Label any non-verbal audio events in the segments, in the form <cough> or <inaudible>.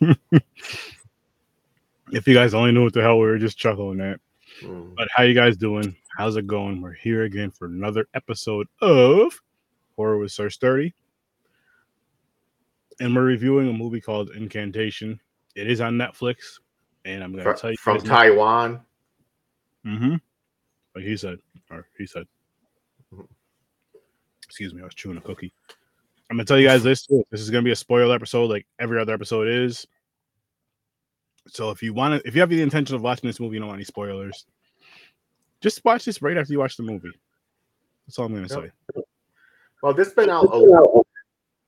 <laughs> if you guys only knew what the hell we were just chuckling at. Mm. But how you guys doing? How's it going? We're here again for another episode of Horror with Sir Sturdy. And we're reviewing a movie called Incantation. It is on Netflix. And I'm gonna Fr- tell you from Taiwan. Mm-hmm. Like he said, or he said. Mhm. Excuse me, I was chewing a cookie. I'm gonna tell you guys <laughs> this too. This is gonna be a spoiler episode, like every other episode is. So if you want to, if you have the intention of watching this movie, you don't want any spoilers, just watch this right after you watch the movie. That's all I'm gonna Yep. say. Well, this been out a while,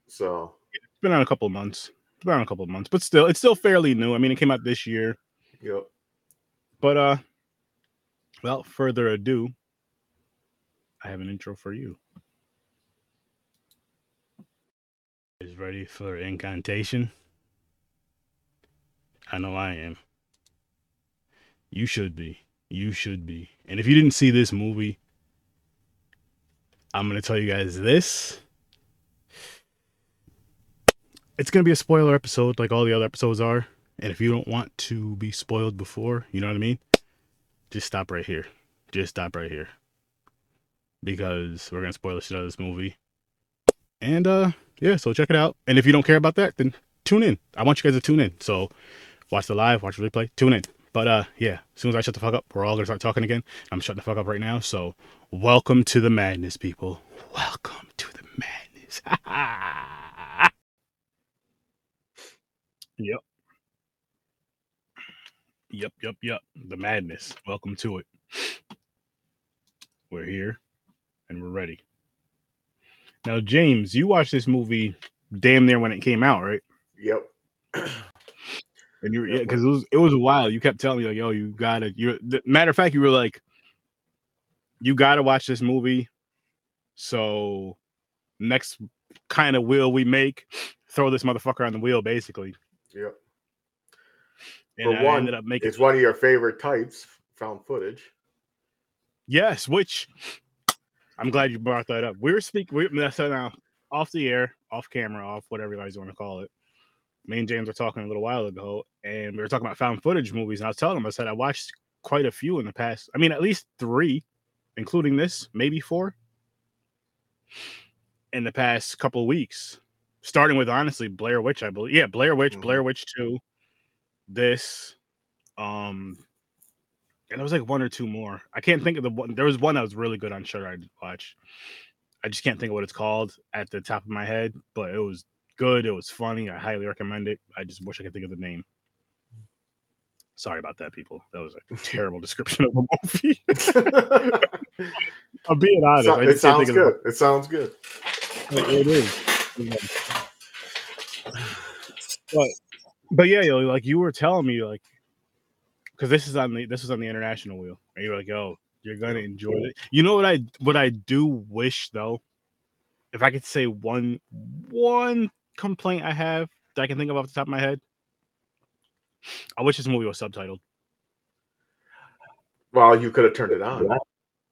so It's been out a couple of months. It's been out a couple of months, but still, it's still fairly new. I mean, it came out this year, yep. but uh, without further ado, I have an intro for you. Is ready for incantation? I know I am. You should be. You should be. And if you didn't see this movie, I'm going to tell you guys this. It's going to be a spoiler episode like all the other episodes are. And if you don't want to be spoiled before, you know what I mean? Just stop right here. Just stop right here. Because we're going to spoil the shit out of this movie. And uh yeah, so check it out. And if you don't care about that, then tune in. I want you guys to tune in. So watch the live, watch the replay, tune in. But uh yeah, as soon as I shut the fuck up, we're all gonna start talking again. I'm shutting the fuck up right now. So welcome to the madness, people. Welcome to the madness. <laughs> yep. Yep, yep, yep. The madness. Welcome to it. We're here and we're ready. Now, James, you watched this movie damn near when it came out, right? Yep. And you, Yeah, yeah, because it was it was a while. You kept telling me like, "Yo, you gotta." You, matter of fact, you were like, "You gotta watch this movie." So, next kind of wheel we make, throw this motherfucker on the wheel, basically. Yep. And For I one, ended up making It's one of your favorite types, found footage. yes, which I'm glad you brought that up. We were speaking. We that's now off the air, off camera, off whatever you guys want to call it. Me and James were talking a little while ago, and we were talking about found footage movies. And I was telling him, I said I watched quite a few in the past. I mean, at least three, including this, maybe four, in the past couple weeks. Starting with honestly Blair Witch, I believe. Yeah, Blair Witch, Mhm. Blair Witch Two, this, um, and there was like one or two more. I can't think of the one. There was one that was really good on Shudder. I did watch. I just can't think of what it's called at the top of my head, but it was good. It was funny. I highly recommend it. I just wish I could think of the name. Sorry about that, people. That was a <laughs> terrible description of a movie. <laughs> I'm being honest. So- it sounds good. It sounds good. It is. <sighs> But but yeah, like you were telling me, like, because this is on the this is on the international wheel, and you're like, oh, you're gonna enjoy it. You know what I what I do wish though, if I could say one one complaint I have that I can think of off the top of my head, I wish this movie was subtitled. Well, you could have turned it on.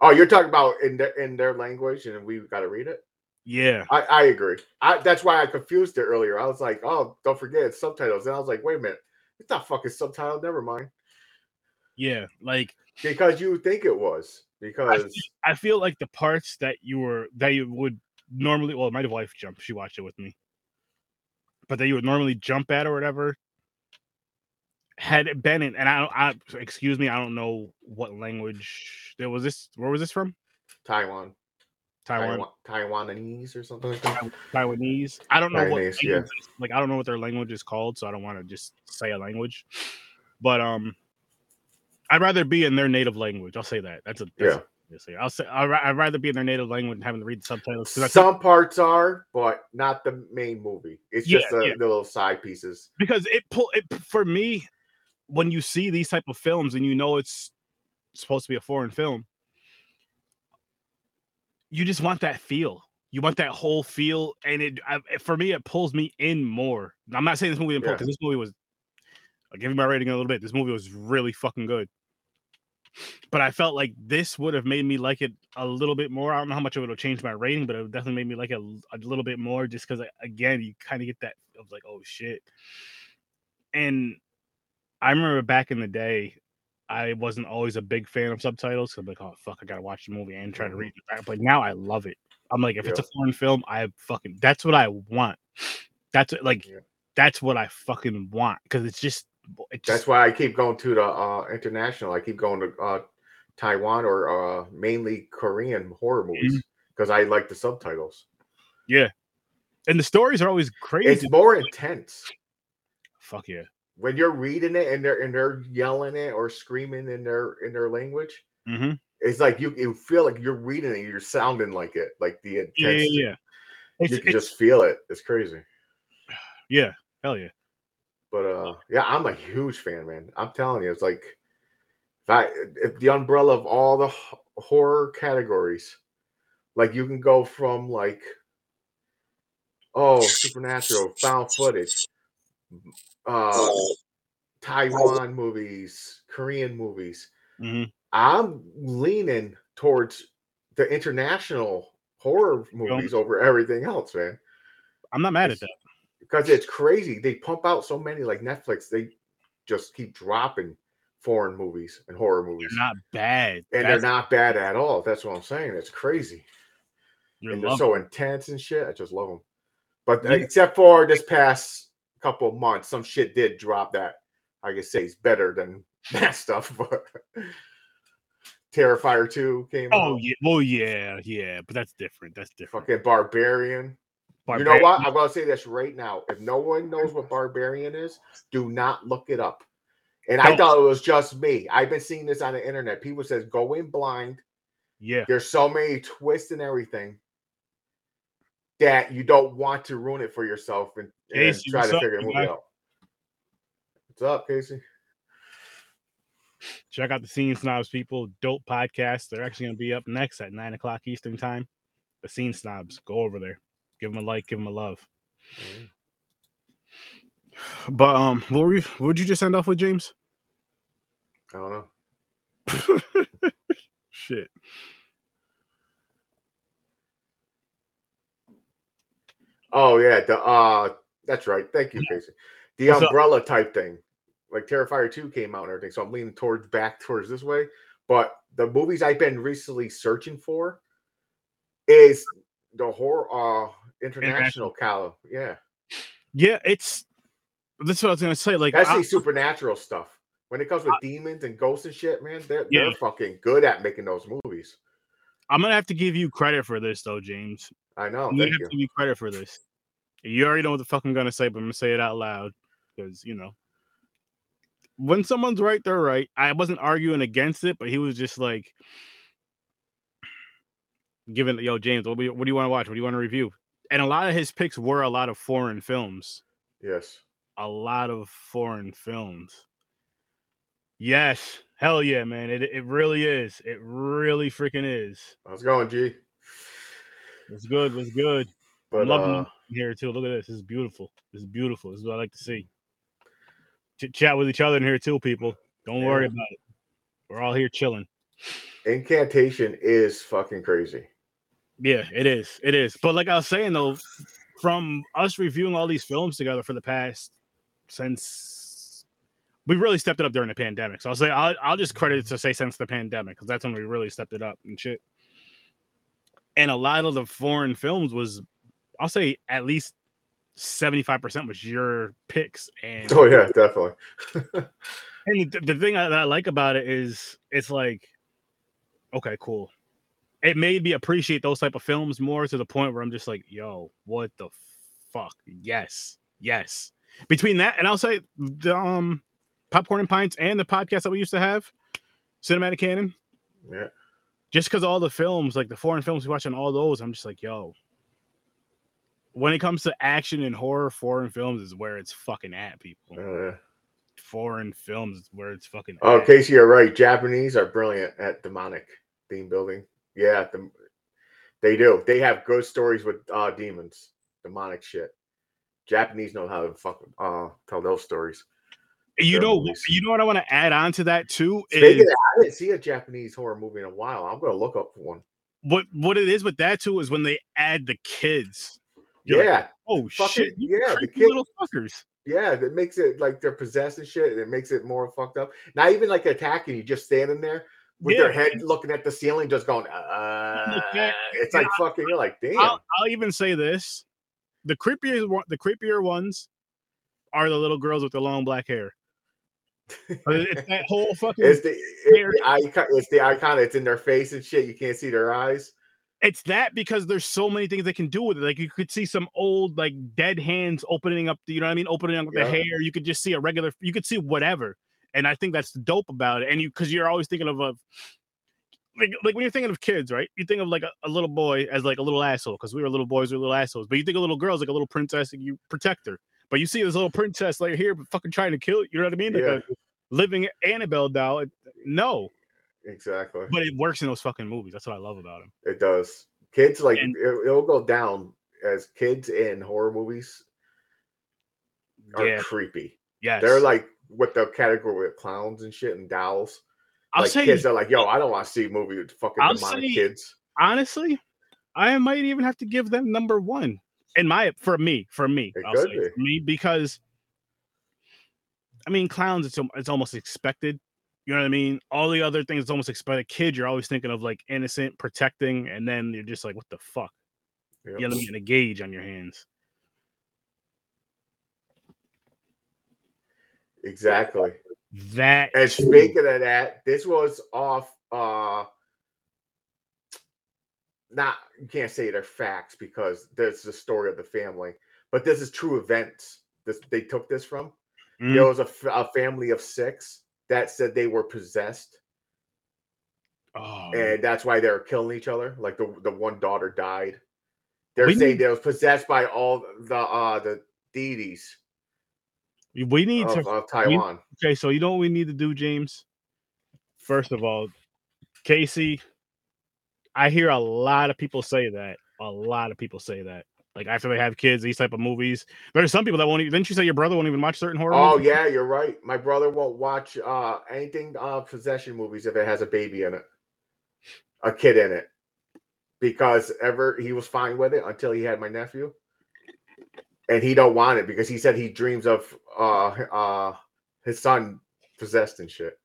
Oh, you're talking about in their in their language, and we got to read it. Yeah, I, I agree. I, that's why I confused it earlier. I was like, oh, don't forget it's subtitles. And I was like, wait a minute, it's not fucking subtitled. Never mind. Yeah, like Because you think it was. I Because feel, I feel like the parts that you were that you would normally well my wife jumped she watched it with me but that you would normally jump at or whatever had it been in and i don't i excuse me i don't know what language there was this where was this from Taiwan, taiwan, Taiwan, Taiwanese or something like that. taiwanese i don't know what yeah. like i don't know what their language is called so i don't want to just say a language but um i'd rather be in their native language i'll say that that's a that's Yeah. Obviously. I'll say I'd, I'd rather be in their native language and having to read the subtitles. I think- Some parts are, but not the main movie. It's Yeah, just the, yeah. the little side pieces. because it pull it for me when you see these type of films and you know it's supposed to be a foreign film you just want that feel you want that whole feel and it I, for me it pulls me in more i'm not saying this movie didn't pull Yeah. because this movie was i'll give you my rating in a little bit this movie was really fucking good but i felt like this would have made me like it a little bit more i don't know how much it would have changed my rating but it would definitely made me like it a, a little bit more just because again you kind of get that of like oh shit and I remember back in the day, I wasn't always a big fan of subtitles. So I'm like, oh fuck, I gotta watch the movie and try to mm-hmm. read it. But now I love it. I'm like, if it's a foreign film, I fucking that's what I want. That's like Yeah. that's what I fucking want because it's just it's That's why I keep going to the uh, international. I keep going to uh, Taiwan or uh, mainly Korean horror Mm-hmm. movies because I like the subtitles. yeah. And the stories are always crazy. It's more intense Fuck yeah. when you're reading it and they're and they're yelling it or screaming in their in their language. Mm-hmm. It's like you, you feel like you're reading it. You're sounding like it, like the intense. Yeah, yeah, yeah. It's, You can it's- just feel it. It's crazy. <sighs> yeah, hell yeah. But uh, yeah, I'm a huge fan, man. I'm telling you, it's like if I if the umbrella of all the horror categories, like you can go from like oh supernatural, found footage, uh, Taiwan movies, Korean movies. hmm I'm leaning towards the international horror movies over everything else, man. I'm not mad at that. Because it's crazy. They pump out so many like Netflix. They just keep dropping foreign movies and horror movies, They're not bad. and That's- they're not bad at all. That's what I'm saying. It's crazy, you're and they're so intense and shit. I just love them. But uh, Yeah. except for this past couple months, some shit did drop that I could say is better than <laughs> that stuff. But <laughs> Terrifier two came Oh out. yeah, well yeah, yeah, but that's different. That's different. Fucking Barbarian. You know what? I'm gonna say this right now. If no one knows what barbarian is, do not look it up. And I Don't. thought it was just me. I've been seeing this on the internet. People says go in blind. Yeah, There's so many twists and everything that you don't want to ruin it for yourself and, and Casey, try to up, figure it guy? out. What's up, Casey? check out the Scene Snobs people. Dope podcast. They're actually gonna be up next at nine o'clock Eastern time. The Scene Snobs. Go over there. Give them a like. Give them a love. <sighs> But um, what were you? What would you just end off with, James? I don't know. <laughs> Shit. Oh yeah, the uh that's right. Thank you, Casey. The What's up? umbrella type thing. Like Terrifier 2 came out and everything. So I'm leaning towards back towards this way. But the movies I've been recently searching for is the horror uh international caliber. Yeah. Yeah, it's. That's what I was gonna say. Like, That's I- the supernatural stuff. When it comes with demons and ghosts and shit, man, they're, Yeah. they're fucking good at making those movies. I'm gonna have to give you credit for this, though, James. I know. I'm gonna have you. to give you credit for this. You already know what the fuck I'm gonna say, but I'm gonna say it out loud because you know, when someone's right, they're right. I wasn't arguing against it, but he was just like, giving, yo, James, what do you, what do you want to watch? What do you want to review? And a lot of his picks were a lot of foreign films. Yes. A lot of foreign films. Yes, hell yeah, man! It it really is. It really freaking is. How's it going, G? It's good. It's good. But I'm loving uh, here too. Look at this. This is beautiful. This is beautiful. This is what I like to see. Ch- chat with each other in here too, people. Don't worry about it. We're all here chilling. incantation is fucking crazy. Yeah, it is. It is. But like I was saying though, from us reviewing all these films together for the past since we really stepped it up during the pandemic. So I'll say I'll, I'll just credit it to say since the pandemic because that's when we really stepped it up and shit. And a lot of the foreign films was, I'll say at least seventy five percent was your picks and Oh yeah, definitely. <laughs> And the, the thing I, that I like about it is it's like, okay, cool. It made me appreciate those type of films more to the point where I'm just like, yo, what the fuck? Yes, yes. Between that and I'll say the um, popcorn and pints and the podcast that we used to have, cinematic canon. Yeah. Just because all the films, like the foreign films we watch on all those, I'm just like, yo. When it comes to action and horror, foreign films is where it's fucking at, people. Uh, Foreign films is where it's fucking. oh, at. Casey, you're right. Japanese are brilliant at demonic theme building. Yeah, the, they do. They have ghost stories with uh demons, demonic shit. Japanese know how to fuck uh tell those stories. You know, movies. you know what I want to add on to that too is of I didn't see a Japanese horror movie in a while. I'm gonna look up one. what what it is with that too is when they add the kids. You're like, Yeah, oh fucking- shit! Yeah, the creepy kid- little fuckers. Yeah, that makes it like they're possessed and shit, and it makes it more fucked up. Not even like attacking you, just standing there with Yeah. their head looking at the ceiling, just going, uh, it's like fucking, you're like, damn. I'll, I'll even say this: the creepier one, the creepier ones are the little girls with the long black hair. It's that whole <laughs> fucking. It's the it's the icon. It's the icon. It's in their face and shit. You can't see their eyes. it's that because there's so many things they can do with it. Like you could see some old like dead hands opening up, the, you know what I mean, opening up the Yeah. hair. You could just see a regular. You could see whatever, and I think that's the dope about it. And you because you're always thinking of a like like when you're thinking of kids, right? You think of like a, a little boy as like a little asshole because we were little boys, we were little assholes. But you think of a little girl girls like a little princess and you protect her. But you see this little princess like here, fucking trying to kill you. You know what I mean? Like Yeah. a living Annabelle doll. No, Exactly. but it works in those fucking movies. That's what I love about him. It does. Kids like And- it, it'll go down as kids in horror movies are Yeah. creepy. Yes, They're like what the category with clowns and shit and dolls. I'll like say kids are like, yo, I don't want to see a movie with fucking I'll demonic say- kids. honestly, I might even have to give them number one in my for me for me. I'll say, be. for me because I mean clowns. It's it's almost expected. You know what I mean? All the other things it's almost expected. Kid, you're always thinking of like innocent, protecting, and then you're just like, what the fuck? Yep. You know what I mean? A gauge on your hands. Exactly. That And speaking of that, this was off uh not you can't say they're facts because there's the story of the family, but this is true events. This they took this from. Mm, There was a family of six that said they were possessed, oh, and that's why they were killing each other. Like the the one daughter died. They're saying they was possessed by all the uh the deities we need of, to of Taiwan. Okay, so you know what we need to do, James? First of all, Casey, I hear a lot of people say that. A lot of people say that. Like after they have kids, these type of movies. There's some people that won't even didn't you say your brother won't even watch certain horror Oh movies? yeah, you're right. My brother won't watch uh anything uh possession movies if it has a baby in it, a kid in it, because ever he was fine with it until he had my nephew, and he don't want it because he said he dreams of uh uh his son possessed and shit.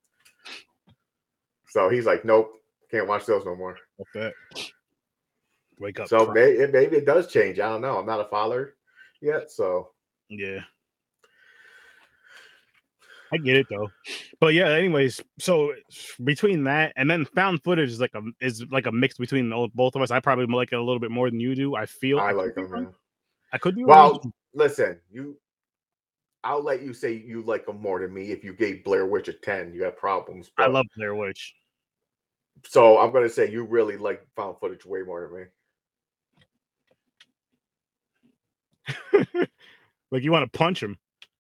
So he's like, nope, can't watch those no more. Wake up. So may, it, maybe it does change. I don't know. I'm not a father yet, so Yeah. I get it though. But yeah, anyways, so between that and then found footage is like a is like a mix between both of us. I probably like it a little bit more than you do. I feel I like them. I could be Well, wrong. listen, you. I'll let you say you like them more than me. If you gave Blair Witch a ten, you have problems. I love Blair Witch. So I'm gonna say you really like found footage way more than me. <laughs> like you want to punch him,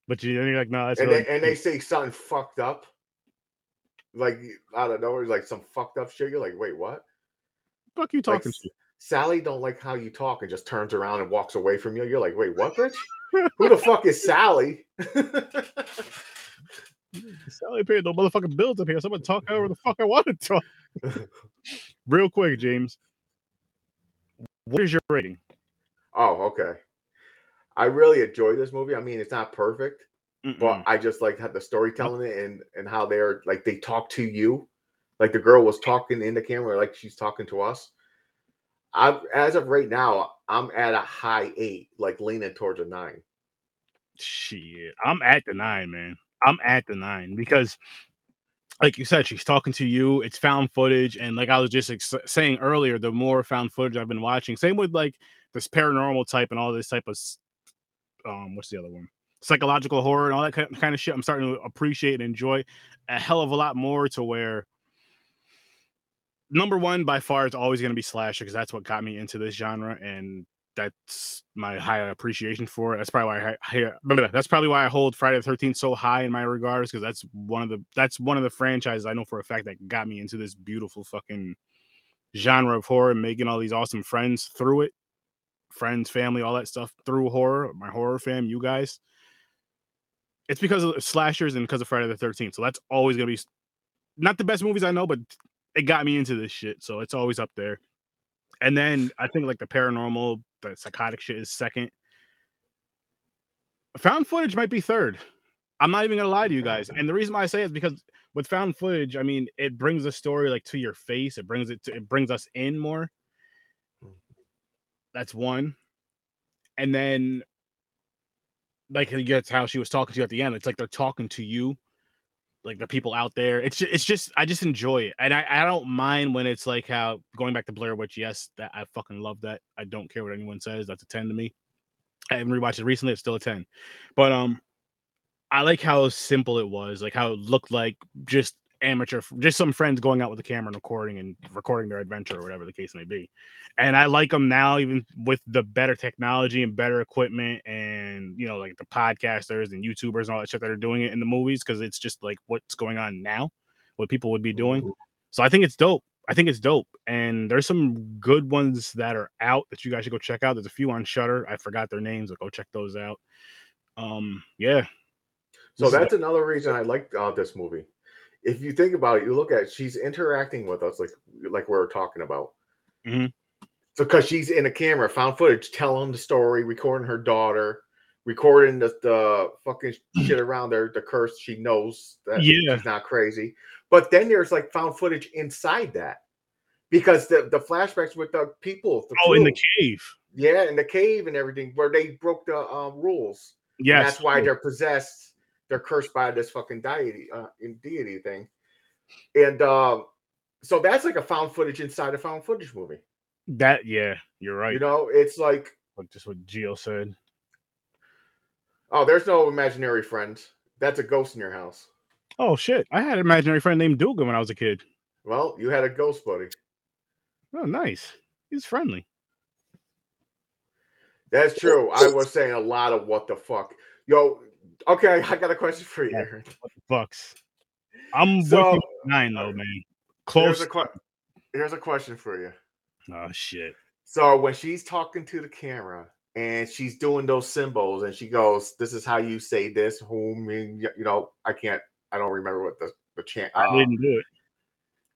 but you, you're like, no, that's and really they, and they say something fucked up, like out of nowhere, like some fucked up shit. You're like, wait, what? fuck you Like, talking to. Sally don't like how you talk and just turns around and walks away from you. You're like, wait, what, bitch? <laughs> Who the fuck is Sally? <laughs> Sally paid no motherfucking bills up here. Someone talk however the <laughs> fuck I want to talk. Real quick, James. What is your rating? oh, okay. I really enjoy this movie. I mean, it's not perfect, but Mm-mm. I just like how the storytelling and and how they're like they talk to you, like the girl was talking in the camera, like she's talking to us. I as of right now, I'm at a high eight, like leaning towards a nine. Shit, I'm at the nine, man. I'm at the nine because, like you said, she's talking to you. It's found footage, and like I was just ex- saying earlier, the more found footage I've been watching, same with like this paranormal type and all this type of, um, what's the other one? Psychological horror and all that kind of shit. I'm starting to appreciate and enjoy a hell of a lot more to where. Number one by far is always going to be slasher because that's what got me into this genre, and that's my high appreciation for it. That's probably why I, I that's probably why I hold Friday the Thirteenth so high in my regards because that's one of the that's one of the franchises I know for a fact that got me into this beautiful fucking genre of horror and making all these awesome friends through it, friends, family, all that stuff through horror. My horror fam, you guys. It's because of slashers and because of Friday the Thirteenth. So that's always gonna be not the best movies I know, but it got me into this shit. So it's always up there. And then I think like the paranormal, the psychotic shit is second. found footage might be third. I'm not even gonna lie to you guys. And the reason why I say it is because with found footage, I mean, it brings the story like to your face. It brings it to, it brings us in more. Hmm. That's one. And then like gets how she was talking to you at the end. It's like they're talking to you, like the people out there. It's just, it's just I just enjoy it, and I, I don't mind when it's like how going back to Blair Witch. Yes, that I fucking love that. I don't care what anyone says. That's a ten to me. I haven't rewatched it recently. It's still a ten, but um, I like how simple it was. Like how it looked like just amateur, just some friends going out with the camera and recording and recording their adventure or whatever the case may be. And I like them now, even with the better technology and better equipment, and you know, like the podcasters and YouTubers and all that shit that are doing it in the movies because it's just like what's going on now, what people would be doing. So I think it's dope. I think it's dope, and there's some good ones that are out that you guys should go check out. There's a few on Shudder. I forgot their names, but go check those out. Um, yeah. So that's another reason I like uh, this movie if you think about it, you look at it, she's interacting with us like like we are talking about. Mm-hmm. So because she's in a camera, found footage, telling the story, recording her daughter, recording the, the fucking shit around there, the curse. She knows that yeah. she's not crazy. But then there's like found footage inside that because the, the flashbacks with the people. The oh, in the cave. Yeah, in the cave and everything where they broke the um, rules. Yeah, that's why they're possessed they're cursed by this fucking deity uh, in deity thing, and uh, so that's like a found footage inside a found footage movie. That yeah, you're right. You know, it's like like just what Geo said. Oh, there's no imaginary friends. That's a ghost in your house. Oh shit! I had an imaginary friend named Dugan when I was a kid. Well, you had a ghost buddy. Oh, nice. He's friendly. That's true. I was saying a lot of what the fuck. Yo, Okay, I got a question for you, Aaron. What the fucks? I'm so, nine though, uh, man. Close. Here's a, que- here's a question for you. Oh shit. So when she's talking to the camera and she's doing those symbols and she goes, "This is how you say this." Whom you know, I can't. I don't remember what the the chant. I uh, didn't do it.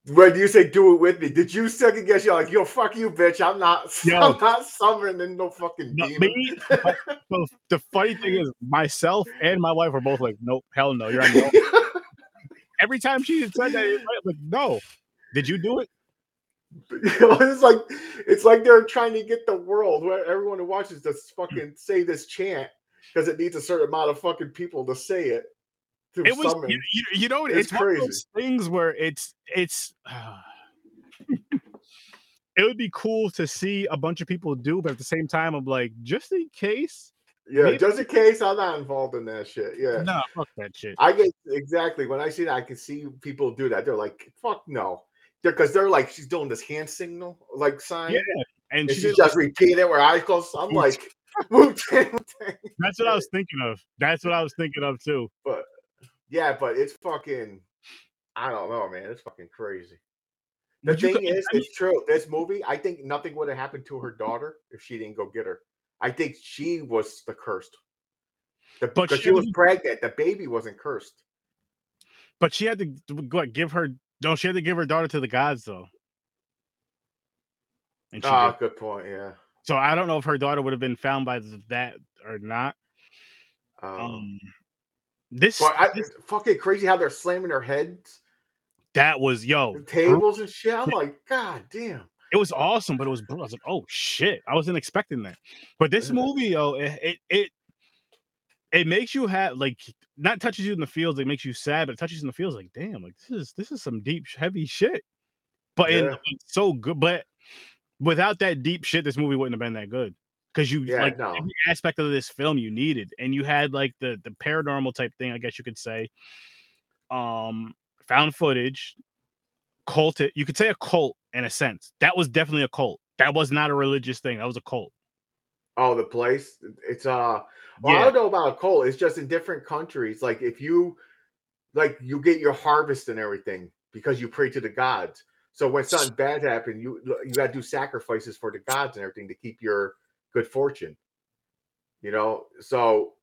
When you say do it with me, did you second guess? You're like, yo, fuck you, bitch. I'm not. Yo, I'm not summoning no fucking no, demon. Me, the, the funny thing is, myself and my wife are both like, nope, hell no. You're on no. <laughs> Every time she said that, like, no. Did you do it? <laughs> it's like it's like they're trying to get the world where everyone who watches this fucking say this chant because it needs a certain amount of fucking people to say it it was you, you, you, know it's, it's crazy. those things where it's it's uh, <sighs> it would be cool to see a bunch of people do but at the same time i'm like just in case yeah maybe. just in case i'm not involved in that shit. Yeah. No fuck that shit. I get exactly. When i see that i can see people do that. They're like fuck no. Because they're, they're, like she's doing this hand signal like sign. Yeah and, and she, just repeat it where I closed. I'm like <laughs> that's what I was thinking of. That's what I was thinking of too. But yeah, but it's fucking. I don't know, man. It's fucking crazy. The thing could, is, I mean, it's true. This movie, I think nothing would have happened to her daughter if she didn't go get her. I think she was the cursed. The, but she, she was pregnant. The baby wasn't cursed. But she had to what, give her. No, she had to give her daughter to the gods, though. Ah, oh, good point. Yeah. So I don't know if her daughter would have been found by that or not. Um, um this, but I, this fucking crazy how they're slamming their heads. That was yo the tables and shit. I'm like, god damn. It was awesome, but it was. Brutal. I was like, oh shit, I wasn't expecting that. But this movie, yo, it, it it it makes you have like not touches you in the fields. It makes you sad, but it touches you in the fields. Like, damn, like this is this is some deep, heavy shit. But yeah. in, so good. But without that deep shit, this movie wouldn't have been that good because you yeah, like no. every aspect of this film you needed, and you had like the the paranormal type thing, I guess you could say. Um, found footage, cult. You could say a cult in a sense. That was definitely a cult. That was not a religious thing. That was a cult. Oh, the place. It's uh. Well, yeah. I don't know about a cult. It's just in different countries. Like if you, like you get your harvest and everything because you pray to the gods. So when something bad happens, you you got to do sacrifices for the gods and everything to keep your good fortune. You know, so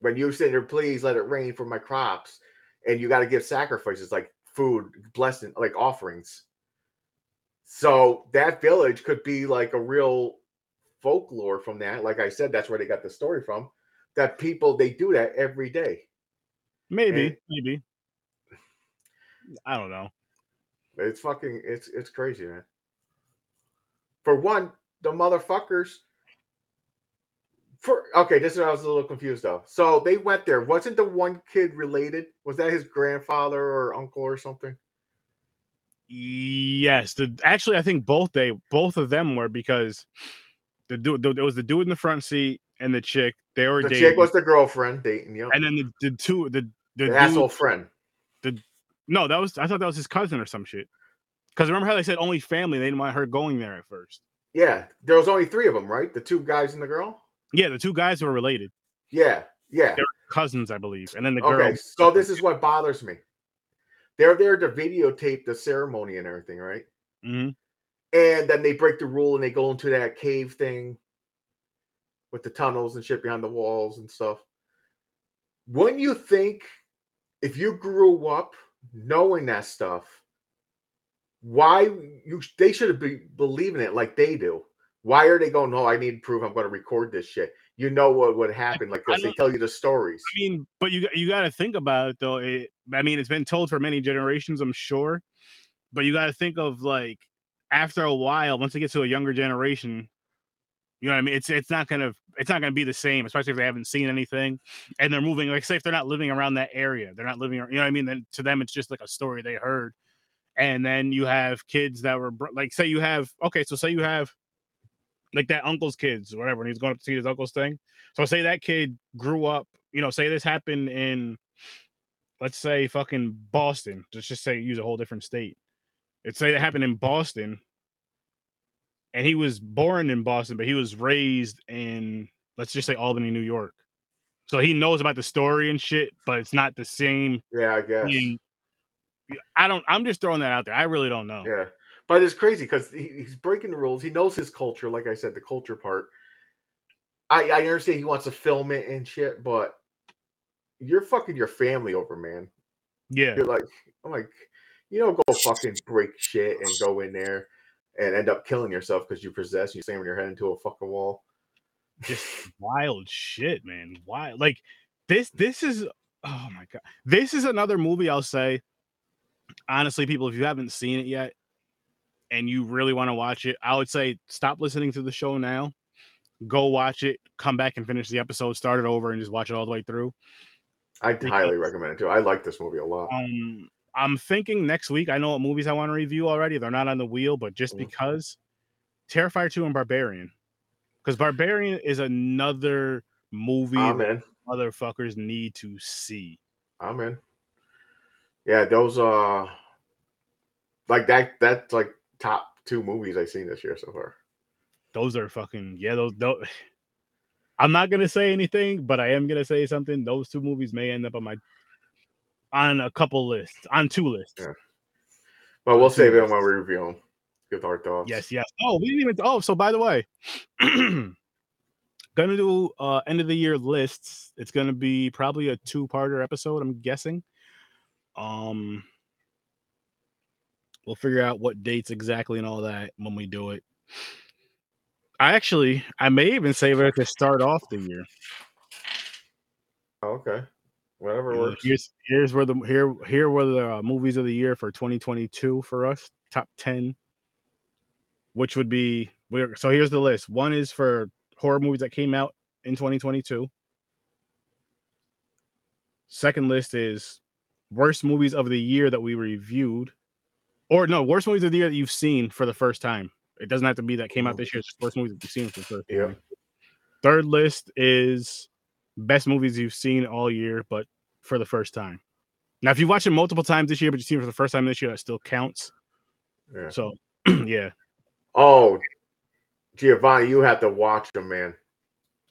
when you sit there, please let it rain for my crops, and you got to give sacrifices like food, blessing, like offerings. So that village could be like a real folklore from that. Like I said, that's where they got the story from. that people they do that every day. Maybe, And- maybe. I don't know. It's fucking it's it's crazy, man. For one, the motherfuckers. For okay, this is I was a little confused though. So they went there. Wasn't the one kid related? Was that his grandfather or uncle or something? Yes, the actually I think both they both of them were because the dude there was the dude in the front seat and the chick they were The dating, chick was the girlfriend dating you. and then the, the two the the, the dude, asshole friend. The no that was I thought that was his cousin or some shit. Because remember how they said only family? They didn't want her going there at first. Yeah, there was only three of them, right? The two guys and the girl. Yeah, the two guys were related, Yeah, yeah. They're cousins, I believe, and then the girl. Okay, so this is what bothers me. They're there to videotape the ceremony and everything, right? Mhm. And then they break the rule and they go into that cave thing with the tunnels and shit behind the walls and stuff. Wouldn't you think if you grew up knowing that stuff, why you they should have been believing it like they do? Why are they going, no, I need proof I'm going to record this shit? You know what would happen, like because they tell you the stories. I mean, but you you got to think about it though. It, I mean, it's been told for many generations, I'm sure, but you got to think of like after a while, once it gets to a younger generation, you know what I mean. It's it's not gonna it's not gonna be the same, especially if they haven't seen anything and they're moving. Like say if they're not living around that area, they're not living. You know what I mean? Then to them, it's just like a story they heard. And then you have kids that were like, say you have okay, so say you have like that uncle's kids, or whatever, and he's going up to see his uncle's thing. So say that kid grew up, you know, say this happened in, let's say fucking Boston. Let's just say use a whole different state. Let's say that happened in Boston, and he was born in Boston, but he was raised in, let's just say Albany, New York. So he knows about the story and shit, but it's not the same. Yeah, I guess. thing. I don't. I'm just throwing that out there. I really don't know. Yeah, but it's crazy because he, he's breaking the rules. He knows his culture, like I said, the culture part. I I understand he wants to film it and shit, but you're fucking your family over, man. Yeah. You're like, I'm like, you don't go fucking break shit and go in there and end up killing yourself because you possess. You slamming your head into a fucking wall. just wild shit, man. Wild. Like this. This is. Oh my god. This is another movie. I'll say. Honestly, people, if you haven't seen it yet, and you really want to watch it, I would say stop listening to the show now. Go watch it. Come back and finish the episode. Start it over and just watch it all the way through. I highly recommend it too. I like this movie a lot. Um, I'm thinking next week. I know what movies I want to review already. They're not on the wheel, but just Mhm. because Terrifier 2 and Barbarian. Because Barbarian is another movie in. motherfuckers need to see. I'm in. Yeah, those uh like that that's like top two movies I've seen this year so far. Those are fucking yeah, those, those <sighs> I'm not gonna say anything, but I am gonna say something. Those two movies may end up on my on a couple lists, on two lists. Yeah. But we'll save it lists. when we review them. Give our thoughts. Yes, yes. Oh, we didn't even. Oh, so by the way, <clears throat> gonna do uh end of the year lists. It's gonna be probably a two parter episode. I'm guessing. Um, we'll figure out what dates exactly and all that when we do it. I actually, I may even save it to start off the year. Oh, okay. Whatever works. Here's here's where the here here were the uh, movies of the year for 2022 for us. Top 10, which would be we're so here's the list. One is for horror movies that came out in 2022. Second list is worst movies of the year that we reviewed, or no, worst movies of the year that you've seen for the first time. It doesn't have to be that came out Mhm. this year. It's just worst movies that you've seen for the first Yeah. time. Third list is best movies you've seen all year, but for the first time. Now, if you watch it multiple times this year, but you've seen it for the first time this year, that still counts. Yeah. So, <clears throat> yeah. Oh, Giovanni, you have to watch them, man.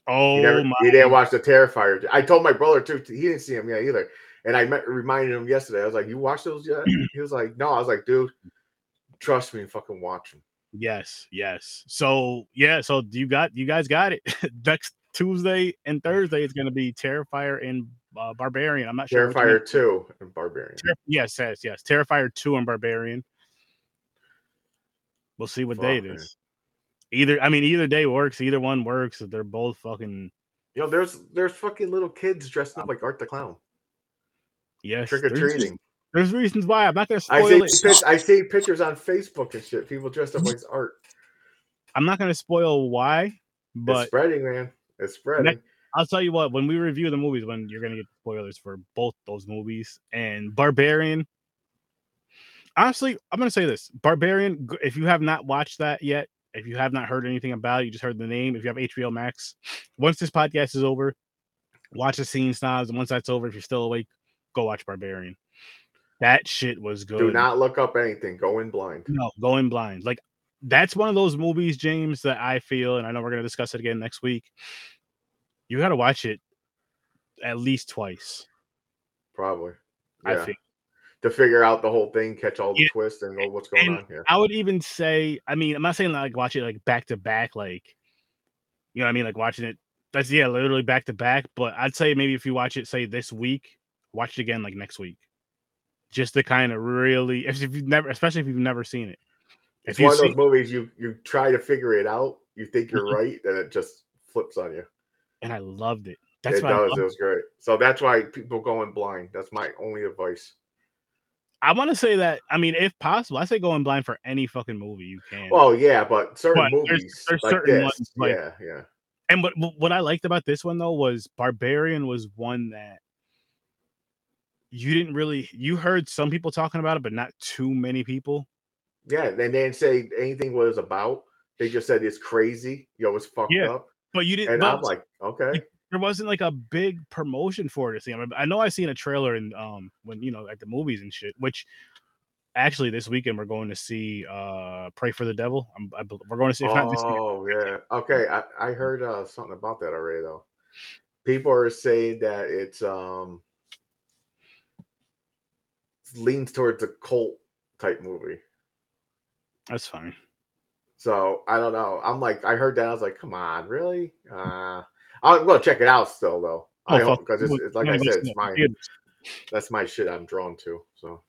Oh You, never, my! you didn't watch the Terrifier. I told my brother too. He didn't see him yet either. And I met, reminded him yesterday. I was like, "You watched those yet?" <clears throat> he was like, "No." I was like, "Dude, trust me, and fucking watch them." Yes, yes. So, yeah. So you got you guys got it. <laughs> Next Tuesday and Thursday is going to be Terrifier and uh, Barbarian. I'm not sure. Terrifier two and Barbarian. Ter- yes, yes, yes. Terrifier two and Barbarian. We'll see what day it Fuck, man. is. Either, I mean, either day works. Either one works. They're both fucking You know, there's there's fucking little kids dressed up like Art the Clown, Yes, trick or treating. There's reasons why I'm not gonna I spoil see it. I see pictures on Facebook and shit. People dressed up mm-hmm. like Art. I'm not gonna spoil why, but it's spreading, man. It's spreading. I'll tell you what. When we review the movies, when you're gonna get spoilers for both those movies and Barbarian. Honestly, I'm gonna say this: Barbarian. If you have not watched that yet, if you have not heard anything about it, you just heard the name. If you have HBO Max, once this podcast is over, watch the scene snobs. And once that's over, if you're still awake, go watch Barbarian. That shit was good. Do not look up anything. Go in blind. No, going blind. Like that's one of those movies, James, that I feel, and I know we're gonna discuss it again next week. You gotta watch it at least twice. Probably. I Yeah. To figure out the whole thing, catch all the Yeah. twists, and know what's going And on here. I would even say, I mean, I'm not saying like watch it like back to back, like you know what I mean, like watching it. That's yeah, literally back to back. But I'd say maybe if you watch it, say this week, watch it again like next week, just to kind of really, if, if you've never, especially if you've never seen it. It's If you one of those movies you you try to figure it out. You think you're Mhm. right, and it just flips on you. and I loved it. That's it why does. It was great. So that's why people going blind. That's my only advice. I want to say that. I mean, if possible, I say going blind for any fucking movie you can. Well, yeah, but certain But movies there's like certain this, ones, like- yeah, yeah. and what what I liked about this one though was Barbarian was one that you didn't really you heard some people talking about it, but not too many people. Yeah, and they didn't say anything what it's about. They just said it's crazy. Yo, it's fucked Yeah, up. But you didn't. And but I'm like, okay. there wasn't like a big promotion for it. See, I, mean, I know I seen a trailer and um when you know at the movies and shit. Which actually this weekend we're going to see uh Prey for the Devil. I'm, I, we're going to see. If not <laughs> this weekend, Oh yeah. Okay. I, I heard uh, something about that already though. People are saying that it's um leans towards a cult type movie. that's fine. So I don't know. I'm like, I heard that. I was like, come on, really? Uh I'm gonna check it out still though. Oh, I hope because it's, it's like gonna I said, it's it my that's my shit I'm drawn to. So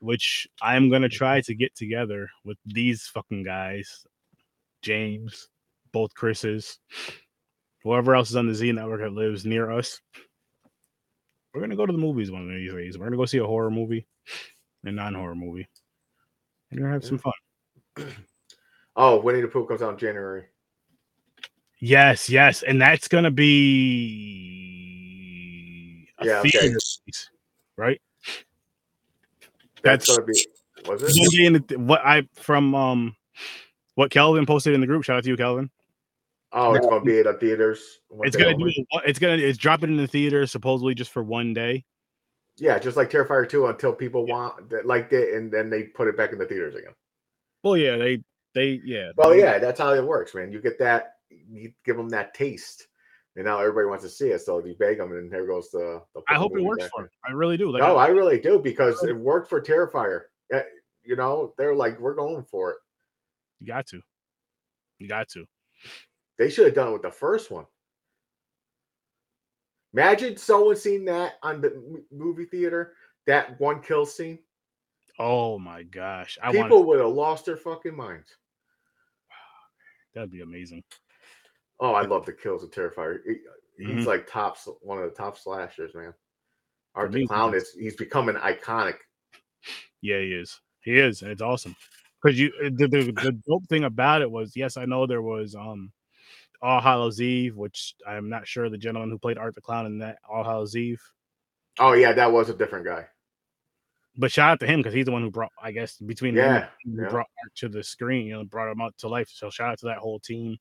Which I'm gonna try to get together with these fucking guys, James, both Chris's, whoever else is on the Z network that lives near us. We're gonna go to the movies one of these days. We're gonna go see a horror movie, a non-horror movie. We're gonna have some fun. <clears throat> oh Winnie the Pooh comes out in January. Yes, yes, and that's gonna be a Yeah, okay. right? That's, That's- gonna be was it? the- what I from um what Kelvin posted in the group. Shout out to you, Kelvin. Oh, it's gonna be in the theaters. It's gonna do. It's gonna. It's dropping in the theater supposedly just for one day. Yeah, just like Terrifier 2 until people want that liked it and then they put it back in the theaters again. Well, yeah, they they yeah. Well, they- yeah, that's how it works, man. You get that, you give them that taste, and now everybody wants to see it. So you beg them, and there goes the. the I hope it works back for. It. I really do. Like, no, I, I really do because it worked for Terrifier. Uh, You know, they're like, we're going for it. you got to. You got to. They should have done it with the first one. Imagine someone seeing that on the movie theater, that one kill scene. Oh my gosh, I People want would have lost their fucking minds. that'd be amazing. Oh, I love the kills of Terrifier. He- He's Mhm. like top, one of the top slashers, man. Art the Clown is he's becoming iconic. Yeah, he is. He is, and it's awesome. Because you, the, the the dope thing about it was, yes, I know there was um, All Hallows Eve, which I'm not sure the gentleman who played Art the Clown in that All Hallows Eve. Oh yeah, that was a different guy. But shout out to him because he's the one who brought, I guess, between Yeah, yeah. brought Art to the screen, you know, brought him out to life. So shout out to that whole team,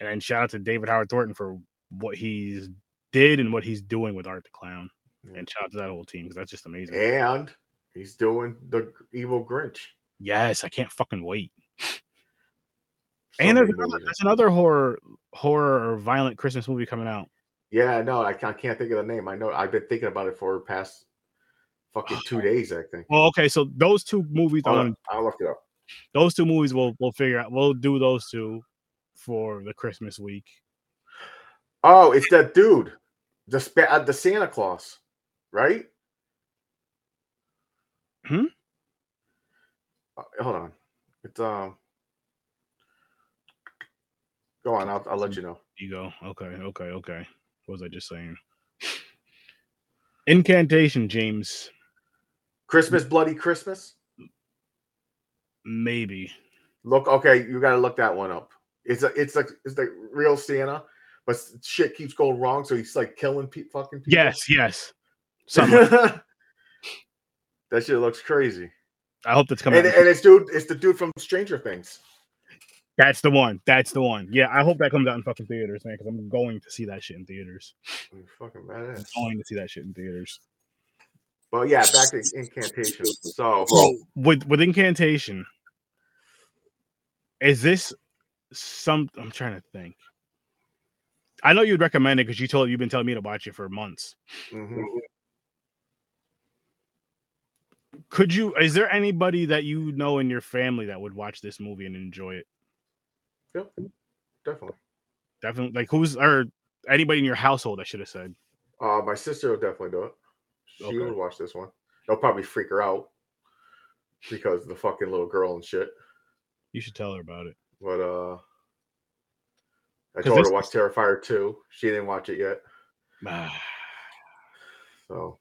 and then shout out to David Howard Thornton for what he's did and what he's doing with Art the Clown, Yeah. and shout out to that whole team because that's just amazing. And he's doing the evil Grinch. Yes, I can't fucking wait. <laughs> And there's another, there's another horror horror or violent Christmas movie coming out. Yeah, no, I can't, I can't think of the name. I know I've been thinking about it for the past fucking <sighs> two days. I think. Well, okay, so those two movies, on, I'll look it up. those two movies, we'll we'll figure out. We'll do those two for the Christmas week. Oh, it's that dude, the spa- uh, the Santa Claus, right? Hmm? Uh, hold on, it's um. Go on, I'll, I'll let you know. You go. Okay, okay, okay. What was I just saying? Incantation, James. Christmas, bloody Christmas. Maybe. Look, okay, you got to look that one up. It's a, it's like it's the real Santa, but shit keeps going wrong, so he's like killing pe- fucking people. Yes, yes. <laughs> That shit looks crazy. I hope that's coming. And, and it's dude, it's the dude from Stranger Things. That's the one. That's the one. Yeah, I hope that comes out in fucking theaters, man, because I'm going to see that shit in theaters. Mm, Fucking badass. I'm going to see that shit in theaters. Well, yeah, back to incantation. So, with with incantation, is this some? I'm trying to think. I know you'd recommend it because you told you've been telling me to watch it for months. mhm. Could you? Is there anybody that you know in your family that would watch this movie and enjoy it? Yep, definitely. Definitely, like who's or anybody in your household? I should have said. Uh, my sister will definitely do it. She Okay. would watch this one. It'll probably freak her out because the fucking little girl and shit. You should tell her about it. But uh, I told her to watch Terrifier 2. She didn't watch it yet. <sighs> So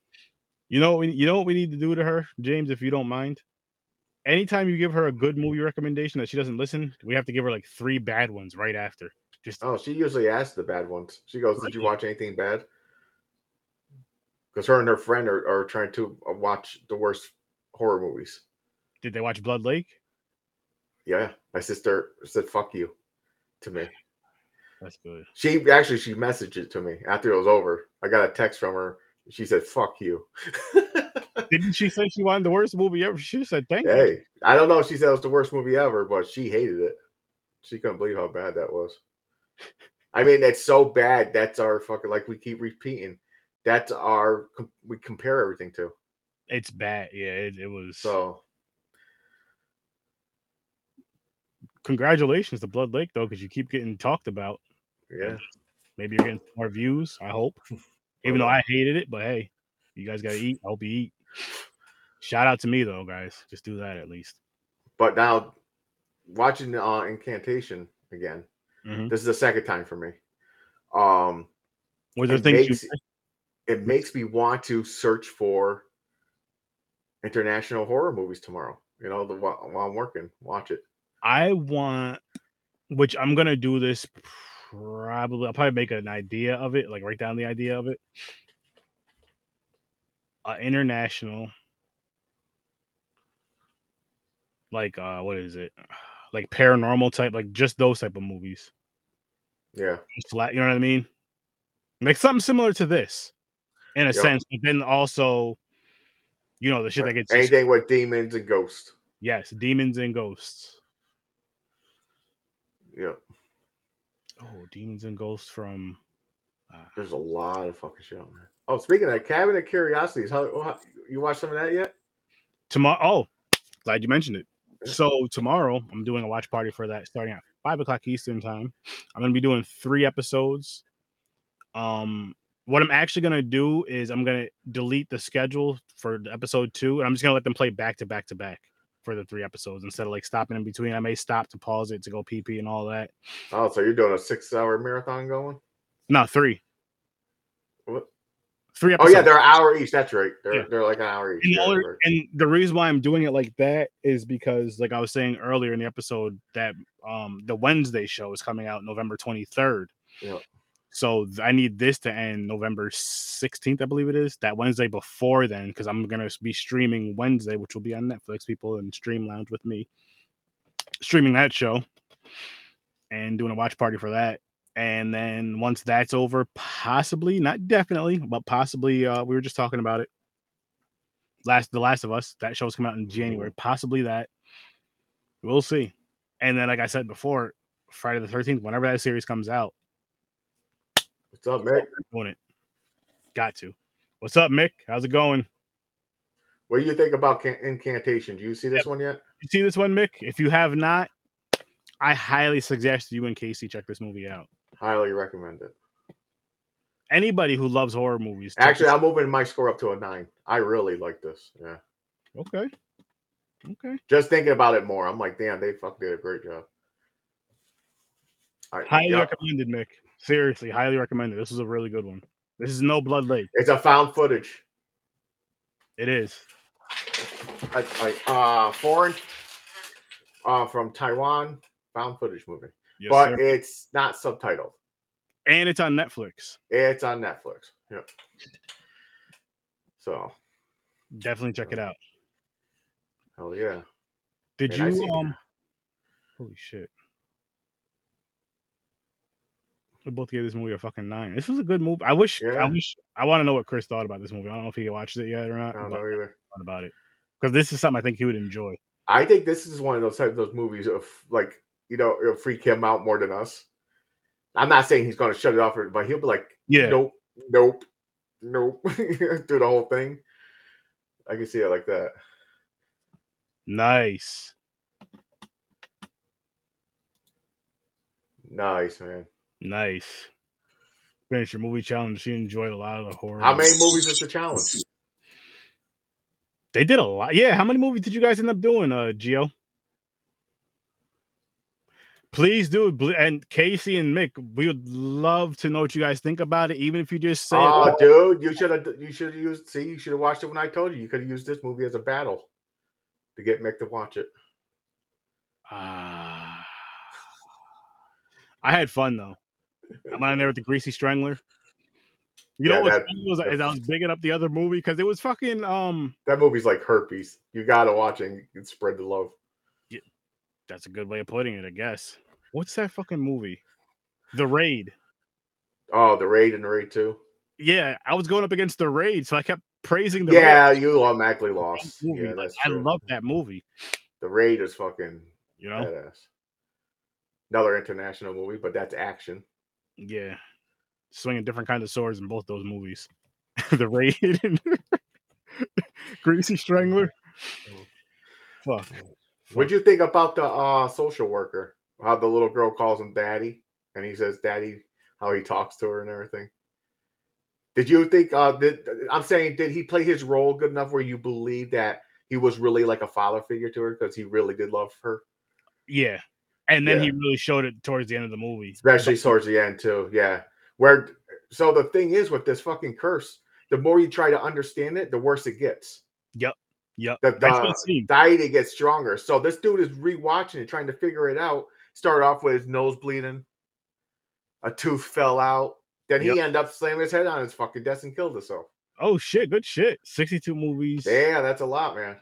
You know, what we, you know what we need to do to her, James, if you don't mind. Anytime you give her a good movie recommendation that she doesn't listen, we have to give her like three bad ones right after. Just oh, she usually asks the bad ones. She goes, "Did you watch anything bad?" Because her and her friend are, are trying to uh, watch the worst horror movies. did they watch Blood Lake? Yeah, my sister said "fuck you" to me. That's good. She actually she messaged it to me after it was over. I got a text from her. She said "fuck you." <laughs> Didn't she say she wanted the worst movie ever? She said thank you. hey, I don't know if she said it was the worst movie ever, but she hated it. She couldn't believe how bad that was. I mean, it's so bad. That's our fucking like we keep repeating. That's our we compare everything to. It's bad. Yeah, it, it was. So congratulations to Blood Lake though, because you keep getting talked about. yeah, Maybe you're getting more views. I hope. <laughs> Even though oh, I hated it, but hey, you guys gotta eat. I hope you eat. Shout out to me though, guys. Just do that at least. but now watching uh Incantation again. Mhm. This is the second time for me. Um, Was there It things you makes- it makes me want to search for international horror movies tomorrow. You know, the while, while I'm working, watch it. I want, which I'm gonna do this probably. I'll probably make an idea of it, like write down the idea of it. Uh, international, like uh, what is it? <sighs> Like paranormal type, like just those type of movies. Yeah, Flat, you know what I mean? Like something similar to this, in a Yep. sense, but then also, you know, the shit that gets anything with demons and ghosts. yes, demons and ghosts. Yeah, Oh, demons and ghosts from. Uh, there's a lot of fucking shit on there. Oh, speaking of that, Cabinet of Curiosities, how, how you watch some of that yet? tomorrow. Oh, glad you mentioned it. So tomorrow, I'm doing a watch party for that, starting at five o'clock Eastern time. I'm gonna be doing three episodes. Um, what I'm actually gonna do is I'm gonna delete the schedule for episode two, and I'm just gonna let them play back to back to back for the three episodes instead of like stopping in between. I may stop to pause it to go pee pee and all that. Oh, so you're doing a six-hour marathon going? No, three, What? Three Oh episodes. yeah, they're an hour each. That's right. They're Yeah. they're like an hour each. And the, only- and the reason why I'm doing it like that is because, like I was saying earlier in the episode, that um the Wednesday show is coming out November 23rd. Yeah. So I need this to end November 16th, I believe it is. That Wednesday before then, because I'm gonna be streaming Wednesday, which will be on Netflix. People in Stream Lounge with me, streaming that show, and doing a watch party for that. And then once that's over, possibly, not definitely, but possibly, uh, we were just talking about it. Last the last of us that show's come out in january possibly that. We'll see. And then like i said before friday the 13th whenever that series comes out What's up, Mick? doing it. Got to. What's up mick? How's it going? What do you think about can- Incantation? Do you see this one yet? you see this one mick? If you have not i highly suggest you and casey check this movie out Highly recommend it. anybody who loves horror movies Actually, I'm moving my score up to a nine. I really like this. Yeah. okay okay Just thinking about it more, I'm like, damn, they fucking did a great job. Right, highly yeah. recommended mick Seriously, highly recommended. This is a really good one. This is no Blood Lake. It's a found footage. It is. Like, like uh foreign uh from Taiwan found footage movie. Yes, but sir. it's not subtitled. and it's on Netflix. It's on Netflix. Yep. So Definitely check it out. hell yeah. Did Man, I you um? Holy shit! We both gave this movie a fucking nine. This was a good movie. I wish. I wish. I want to know what Chris thought about this movie. I don't know if he watched it yet or not. I don't know either. about it because this is something I think he would enjoy. I think this is one of those type of those movies of like, you know, it'll freak him out more than us. I'm not saying he's gonna shut it off, but he'll be like, Yeah. nope, nope, nope, <laughs> through the whole thing. I can see it like that. Nice. Nice, man. Nice. Finish your movie challenge. She enjoyed a lot of the horror. How many movies was the challenge? They did a lot. Yeah. How many movies did you guys end up doing, uh, Geo? Please do it. And Casey and Mick, we would love to know what you guys think about it, even if you just say, Oh, dude, you should have you should have used see, you should have watched it when I told you. You could have used this movie as a battle to get Mick to watch it. Ah. I had fun though. I'm on there with the greasy strangler. You know what was, is I was bigging up the other movie because it was fucking um That movie's like herpes. You gotta watch it and, and spread the love. That's a good way of putting it, I guess. What's that fucking movie? The Raid. Oh, the raid and the raid two. Yeah, I was going up against the Raid, so I kept praising the Yeah, Raid. you automatically lost. Yeah, Like, I love that movie. the raid is fucking You know? badass. Another international movie, but that's action. Yeah. Swinging different kind of swords in both those movies. <laughs> the Raid and <laughs> Greasy Strangler. <laughs> Fuck. What'd you think about the uh social worker? How the little girl calls him daddy, and he says daddy, how he talks to her and everything. Did you think uh did I'm saying did he play his role good enough where you believe that he was really like a father figure to her because he really did love her? Yeah. And then he really showed it towards the end of the movie. Especially towards the end too. Yeah. Where so the thing is with this fucking curse, the more you try to understand it, the worse it gets. Yep. The, what the it deity gets stronger. So this dude is rewatching it, trying to figure it out. Started off with his nose bleeding, a tooth fell out. Then he Yep. ended up slamming his head on his fucking desk and killed himself. Oh shit, good shit. 62 movies Yeah, that's a lot, man.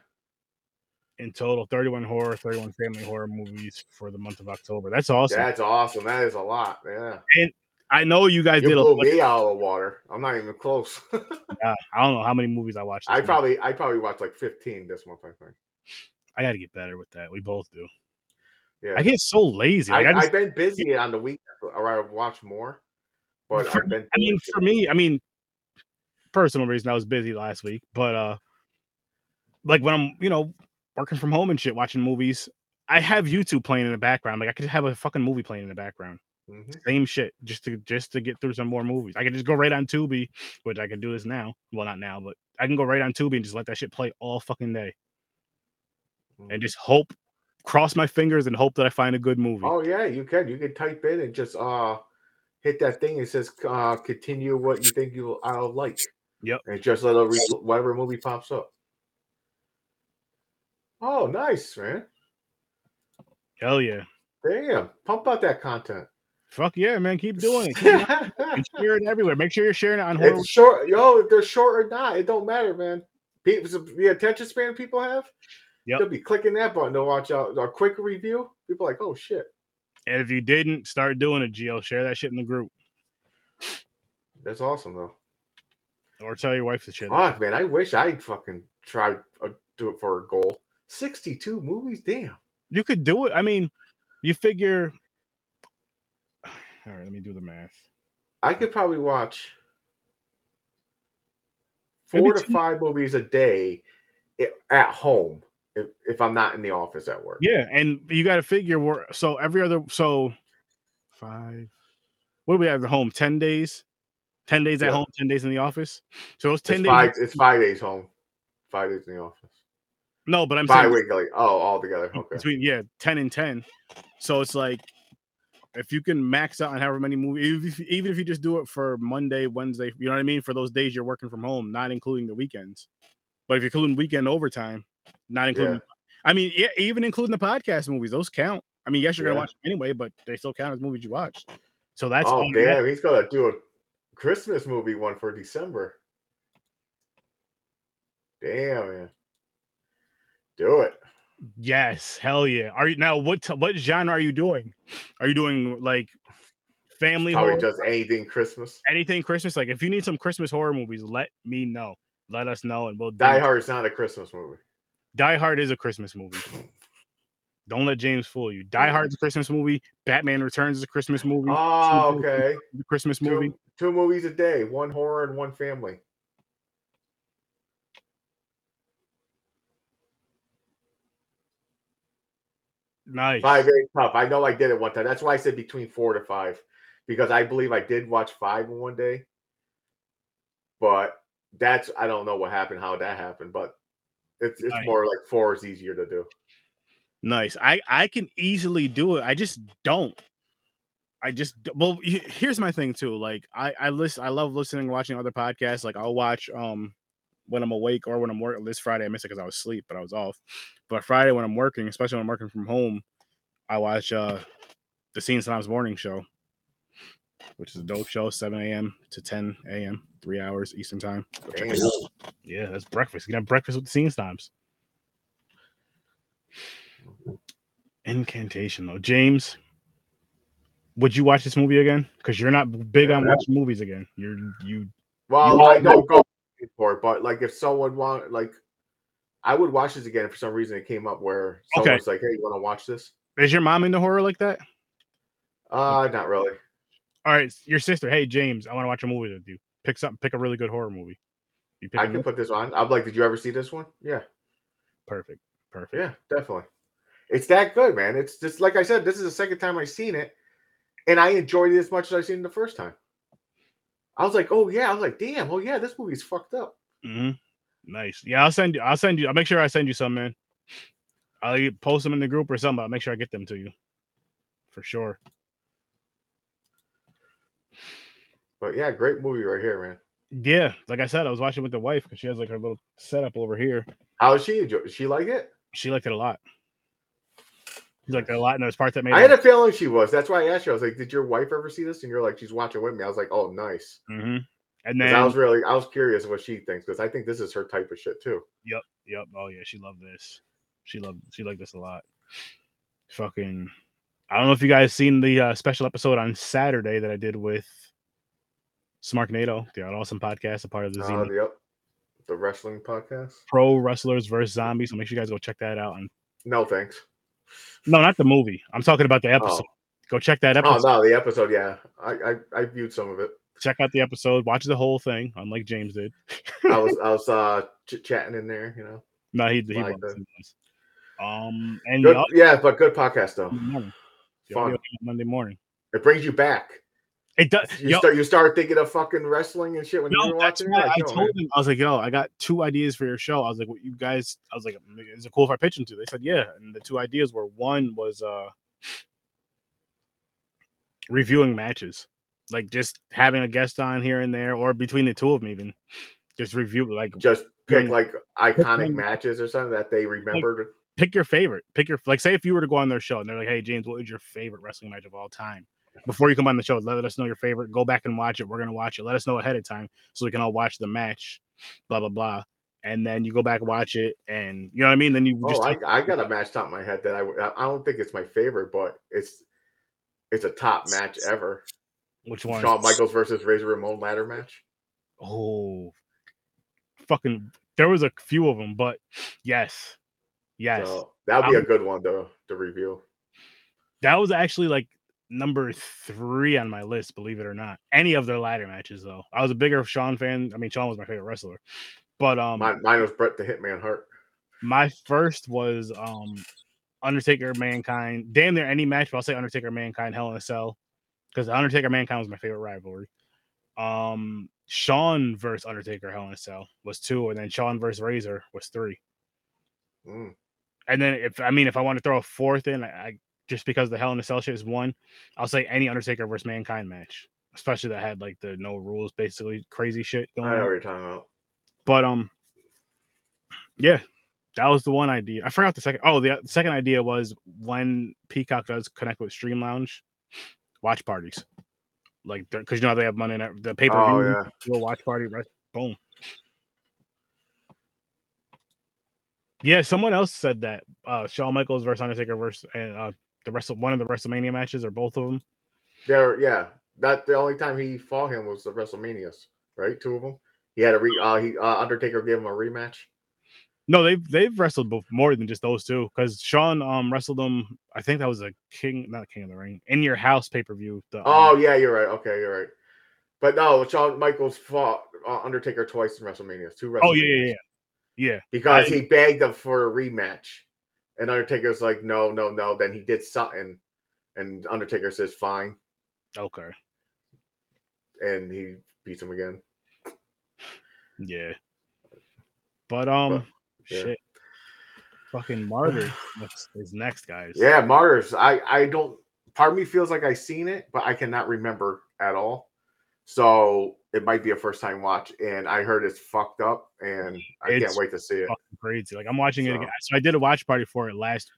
in total, 31 horror, 31 family horror movies for the month of October. That's awesome. That's awesome. That is a lot. Yeah. I know you guys You did a blew lot. me out of water. I'm not even close. <laughs> Yeah, I don't know how many movies I watched. I month. probably I probably watched like 15 this month, I think. I got to get better with that. We both do. Yeah. I get so lazy. Like, I, I, have been busy on the weekend, or I've watched more. But For I've been. I mean, for me, I mean, personal reason, I was busy last week, but uh, like when I'm, you know, working from home and shit, watching movies, I have YouTube playing in the background. Like I could have a fucking movie playing in the background. Mhm. Same shit, just to just to get through some more movies. I can just go right on Tubi, which I can do this now. Well, not now, but I can go right on Tubi and just let that shit play all fucking day, Mhm. and just hope, cross my fingers, and hope that I find a good movie. Oh yeah, you can. You can type in and just uh hit that thing. It says uh continue what you think you I'll like. Yep. And just let it re- whatever movie pops up. Oh, nice, man. Hell yeah, Damn. Pump out that content. Fuck yeah, man, keep doing it. Keep <laughs> share it everywhere. Make sure you're sharing it on horror. it's short, yo. If they're short or not, it don't matter, man. People, the attention span people have, Yep. they'll be clicking that button to watch out a quick review. People are like, oh shit, And if you didn't start doing it, Geo, share that shit in the group that's awesome though. or tell your wife to share. Fuck, man, I wish I'd fucking try uh, do it for a goal. Sixty-two movies, damn. You could do it. I mean, you figure. All right, let me do the math. I could probably watch Maybe four to two- five movies a day at home if, if I'm not in the office at work. Yeah, and you got to figure we're so every other so five. What do we have at home? Ten days. Ten days at Yeah. home, ten days in the office. So those ten It's days. five. It's five days home, five days in the office. No, but I'm saying Bi-weekly. Oh, all together. <laughs> Okay. between yeah, ten and ten. So it's like if you can max out on however many movies, if, even if you just do it for Monday, Wednesday, you know what I mean, for those days you're working from home, not including the weekends. But if you're including weekend overtime, not including, Yeah. I mean, yeah, even including the podcast movies, those count. I mean, yes, you're Yeah. gonna watch them anyway, but they still count as movies you watched. So that's oh damn, he's gonna do a Christmas movie one for December. Damn man. Do it. Yes, hell yeah. Are you now? What t- what genre are you doing? Are you doing like family Probably horror? does anything Christmas. anything Christmas? Like if you need some Christmas horror movies, let me know. Let us know, and we'll Die. Hard is not a Christmas movie. Die Hard is a Christmas movie. Don't let James fool you. Die Hard's a Christmas movie. Batman Returns is a Christmas movie. Oh, okay. Christmas movie. Two, two movies a day, one horror and one family. Nice. Five very tough. I know I did it one time. That's why I said between four to five, because I believe I did watch five in one day. But that's I don't know what happened, how that happened, but it's it's Nice. more like four is easier to do. Nice. I I can easily do it. I just don't. I just well. Here's my thing too. Like I I listen. I love listening, watching other podcasts. Like I'll watch um when I'm awake or when I'm working. This Friday I missed it because I was asleep, but I was off. But Friday when I'm working, especially when I'm working from home, I watch uh the Scene Times Morning Show, which is a dope show, 7 a.m. to 10 a.m. Three hours Eastern time. Go check it Damn. out. Yeah, that's breakfast. You can have breakfast with the Scene Times. Incantation though, James. Would you watch this movie again? Because you're not big on watching movies again. You're you. Well, You- I don't go for it, but like if someone want like I would watch this again if for some reason it came up where Okay. someone's like, Hey, you want to watch this? Is your mom into horror like that? Uh not really. All right, your sister. Hey, James, I want to watch a movie with you. Pick something. Pick a really good horror movie. You pick I can put this on. I'm like, did you ever see this one? Yeah. perfect. Perfect. Yeah, definitely. It's that good, man. It's just like I said, this is the second time I've seen it, and I enjoyed it as much as I seen it the first time. I was like, oh yeah, I was like, damn, oh yeah, this movie's fucked up. Mm-hmm. Nice. Yeah, I'll send you. I'll send you. I'll make sure I send you some, man. I'll post them in the group or something. I'll make sure I get them to you, for sure. But yeah, great movie right here, man. Yeah, like I said, I was watching with the wife because she has like her little setup over here. How is she? She like it? She liked it a lot. She liked it a lot, and there's parts that made. I had a feeling she was. That's why I asked you. I was like, did your wife ever see this? And you're like, she's watching with me. I was like, oh, nice. Mhm. And then I was really, I was curious what she thinks because I think this is her type of shit too. Yep. Yep. Oh yeah, she loved this. She loved she liked this a lot. Fucking I don't know if you guys seen the uh, special episode on Saturday that I did with Smarknado, the an awesome podcast, a part of the Uh, yep. The wrestling podcast. Pro Wrestlers versus Zombies. So make sure you guys go check that out. And No thanks. No, not the movie. I'm talking about the episode. Go check that episode. Oh no, the episode. Yeah, I, I I viewed some of it. Check out the episode. Watch the whole thing, unlike James did. I was <laughs> I was uh chit chatting in there, you know. No, he he Like was. Um, and Good, yeah, but good podcast though. Monday morning. Fun. audio came out Monday morning. It brings you back. It does. You yo- start you start thinking of fucking wrestling and shit when you No, were watching. it? Like, I told man. him I was like, "Yo, I got two ideas for your show." I was like, "What you guys?" I was like, "Is it cool if I pitch them to?" They said, "Yeah." And the two ideas were one was uh reviewing matches, like just having a guest on here and there, or between the two of them, even just review like just pick Mm. like iconic matches or something that they remembered. pick your favorite. Pick your like say if you were to go on their show and they're like, "Hey James, what was your favorite wrestling match of all time?" Before you come on the show, let us know your favorite. Go back and watch it. We're gonna watch it. Let us know ahead of time so we can all watch the match. Blah blah blah. And then you go back and watch it, and you know what I mean. Then you oh, just Oh, I, I got a match top in my head that I I don't think it's my favorite, but it's it's a top match ever. which one? Shawn Michaels versus Razor Ramon ladder match. Oh, fucking! There was a few of them, but yes, yes, So that would be a I'm- good one to to review. that was actually like number three on my list. Believe it or not, any of their ladder matches though. I was a bigger Shawn fan. I mean, Shawn was my favorite wrestler, but um, Mine, mine was Bret the Hitman Hart. my first was um Undertaker Mankind. Damn near any match, but I'll say Undertaker Mankind Hell in a Cell because Undertaker Mankind was my favorite rivalry. Um, Shawn versus Undertaker Hell in a Cell was two, and then Shawn versus Razor was three. Mm. And then if I mean if I want to throw a fourth in, I, I just because the Hell in a Cell shit is one. I'll say any Undertaker versus Mankind match, especially that had like the no rules, basically crazy shit I going know what on. you're talking about. But um, yeah, that was the one idea. I forgot the second. Oh, the, the second idea was when Peacock does connect with Stream Lounge, watch parties, like because you know how they have money in the pay per Oh yeah. a watch party, right? Boom. Yeah, someone else said that uh Shawn Michaels versus Undertaker versus and uh the rest of one of the WrestleMania matches or both of them. There, yeah. That the only time he fought him was the WrestleManias, right? Two of them. He had a re. Uh, he uh, Undertaker gave him a rematch. No, they've they've wrestled both more than just those two because Shawn um wrestled them. I think that was a King, not King of the Ring, in your house pay per view. Um, Oh yeah, you're right. Okay, you're right. But no, Shawn Michaels fought uh, Undertaker twice in WrestleMania. Two oh yeah yeah yeah yeah. Because I- he begged him for a rematch, and Undertaker's like, no, no, no. Then he did something, and Undertaker says fine, Okay, and he beats him again. yeah. But um, yeah. shit. Fucking martyr <sighs> is- is next, guys. Yeah, Martyrs. I I don't. Part of me feels like I've seen it, but I cannot remember at all. So it might be a first time watch, and I heard it's fucked up, and I It's can't wait to see it. crazy. Like I'm watching it So- again. So I did a watch party for it last,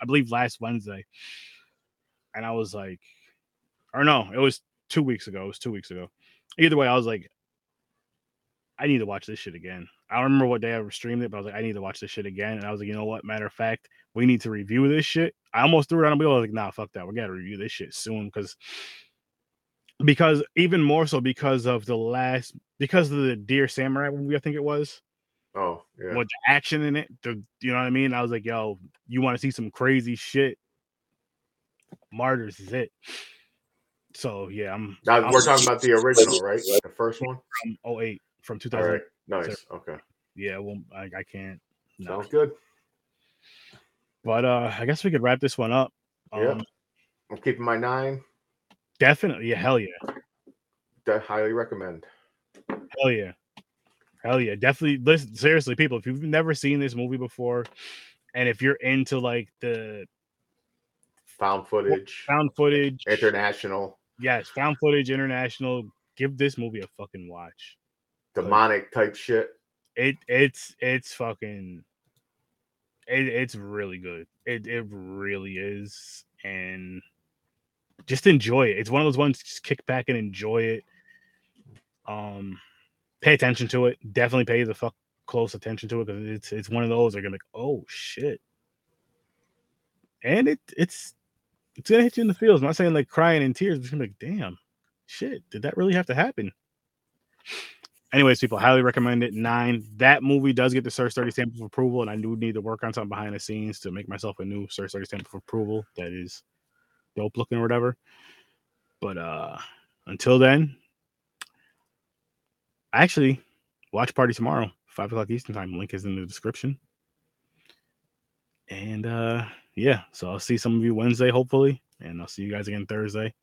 I believe last Wednesday, and I was like, or no, it was two weeks ago. It was two weeks ago. Either way, I was like, I need to watch this shit again. I don't remember what day I streamed it, but I was like, I need to watch this shit again. And I was like, you know what? Matter of fact, we need to review this shit. I almost threw it on the wheel. I was like, nah, fuck that. We gotta review this shit soon because because even more so because of the last because of the Dear Samurai movie, I think it was Oh yeah. with the action in it. The, you know what I mean? I was like, yo, you want to see some crazy shit? Martyrs is it. So yeah, I'm. Now, I'm we're talking about the original, right? The first one. from 08 from All 2000. right. Nice. Okay. Yeah, well, I, I can't. No. Sounds good. But uh, I guess we could wrap this one up. Yeah. Um, I'm keeping my nine. Definitely, yeah, hell yeah, I highly recommend. hell yeah, hell yeah, definitely. Listen, seriously, people, if you've never seen this movie before, and if you're into like the Found footage, found footage, international, yes, found footage, international, give this movie a fucking watch. demonic type shit. it it's it's fucking it, it's really good it it really is and just enjoy it. It's one of those ones just kick back and enjoy it. Um pay attention to it. Definitely pay the fuck close attention to it because it's it's one of those they're gonna be like oh shit. And it it's it's gonna hit you in the feels. I'm not saying like crying in tears but you're gonna be like damn shit did that really have to happen? Anyways, people highly recommend it. Nine. That movie does get the Search 30 stamp of approval, and I do need to work on something behind the scenes to make myself a new Search 30 stamp of approval. That is dope looking or whatever. But uh until then, actually, watch party tomorrow, five o'clock Eastern time. Link is in the description. And uh yeah, so I'll see some of you Wednesday, hopefully, and I'll see you guys again Thursday.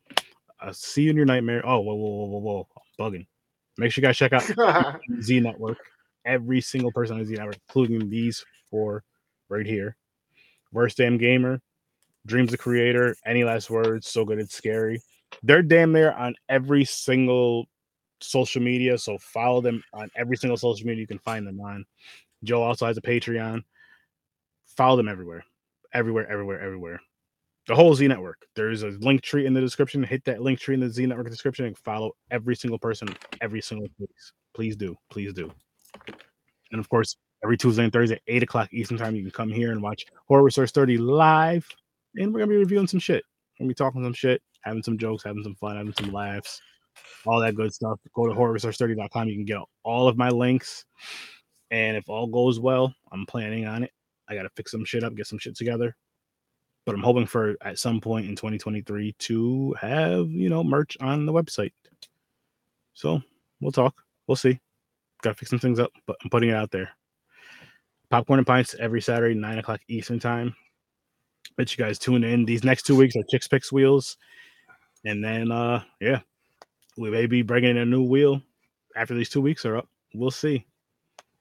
I'll see you in your nightmare. Oh, whoa, whoa, whoa, whoa, whoa. I'm bugging. Make sure you guys check out <laughs> Z Network. Every single person on Z Network, including these four right here. Worst Damn Gamer, Dreams the Creator, Any Last Words, So Good It's Scary. They're damn near on every single social media. So follow them on every single social media you can find them on. Joe also has a Patreon. Follow them everywhere. Everywhere, everywhere, everywhere. The whole Z Network. There's a link tree in the description. Hit that link tree in the Z Network description and follow every single person, every single place. Please do. Please do. And of course, every Tuesday and Thursday, 8 o'clock Eastern Time, you can come here and watch Horror Resource 30 live. And we're to be reviewing some shit. We're to be talking some shit, having some jokes, having some fun, having some laughs, all that good stuff. Go to horrorresource30.com. You can get all of my links. And if all goes well, I'm planning on it. I got to fix some shit up, get some shit together. But I'm hoping for at some point in 2023 to have, you know, merch on the website. So we'll talk. We'll see. Got to fix some things up, but I'm putting it out there. Popcorn and Pints every Saturday, 9 o'clock Eastern Time. Bet you guys tune in. These next two weeks are Chicks Picks Wheels. And then, uh, yeah, we may be bringing in a new wheel after these two weeks are up. We'll see.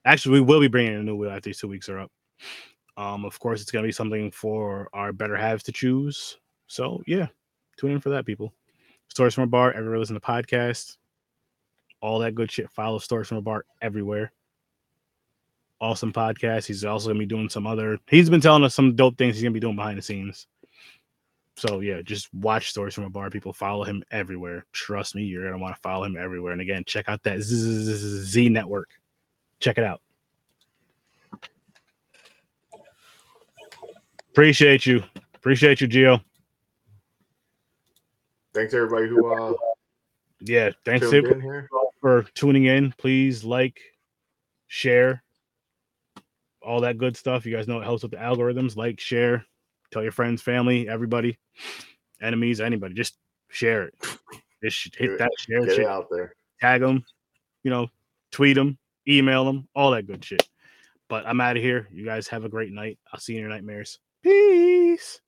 Actually, we will be bringing in a new wheel after these two weeks are up. Um, of course, it's going to be something for our better halves to choose. So yeah, tune in for that, people. Stories from a bar, everywhere listen to podcast, all that good shit. Follow Stories from a bar everywhere. Awesome podcast. He's also gonna be doing some other. He's been telling us some dope things he's gonna be doing behind the scenes. So yeah, just watch Stories from a Bar. People follow him everywhere. Trust me, you're gonna want to follow him everywhere. And again, check out that Z network. Check it out. Appreciate you. Appreciate you, Gio. Thanks everybody who uh yeah, thanks for tuning in. Please like, share, all that good stuff. You guys know it helps with the algorithms. Like, share, tell your friends, family, everybody, enemies, anybody. Just share it. Just hit that share Get shit. it out there. Tag them, you know, tweet them, email them, all that good shit. But I'm out of here. You guys have a great night. I'll see you in your nightmares. Peace.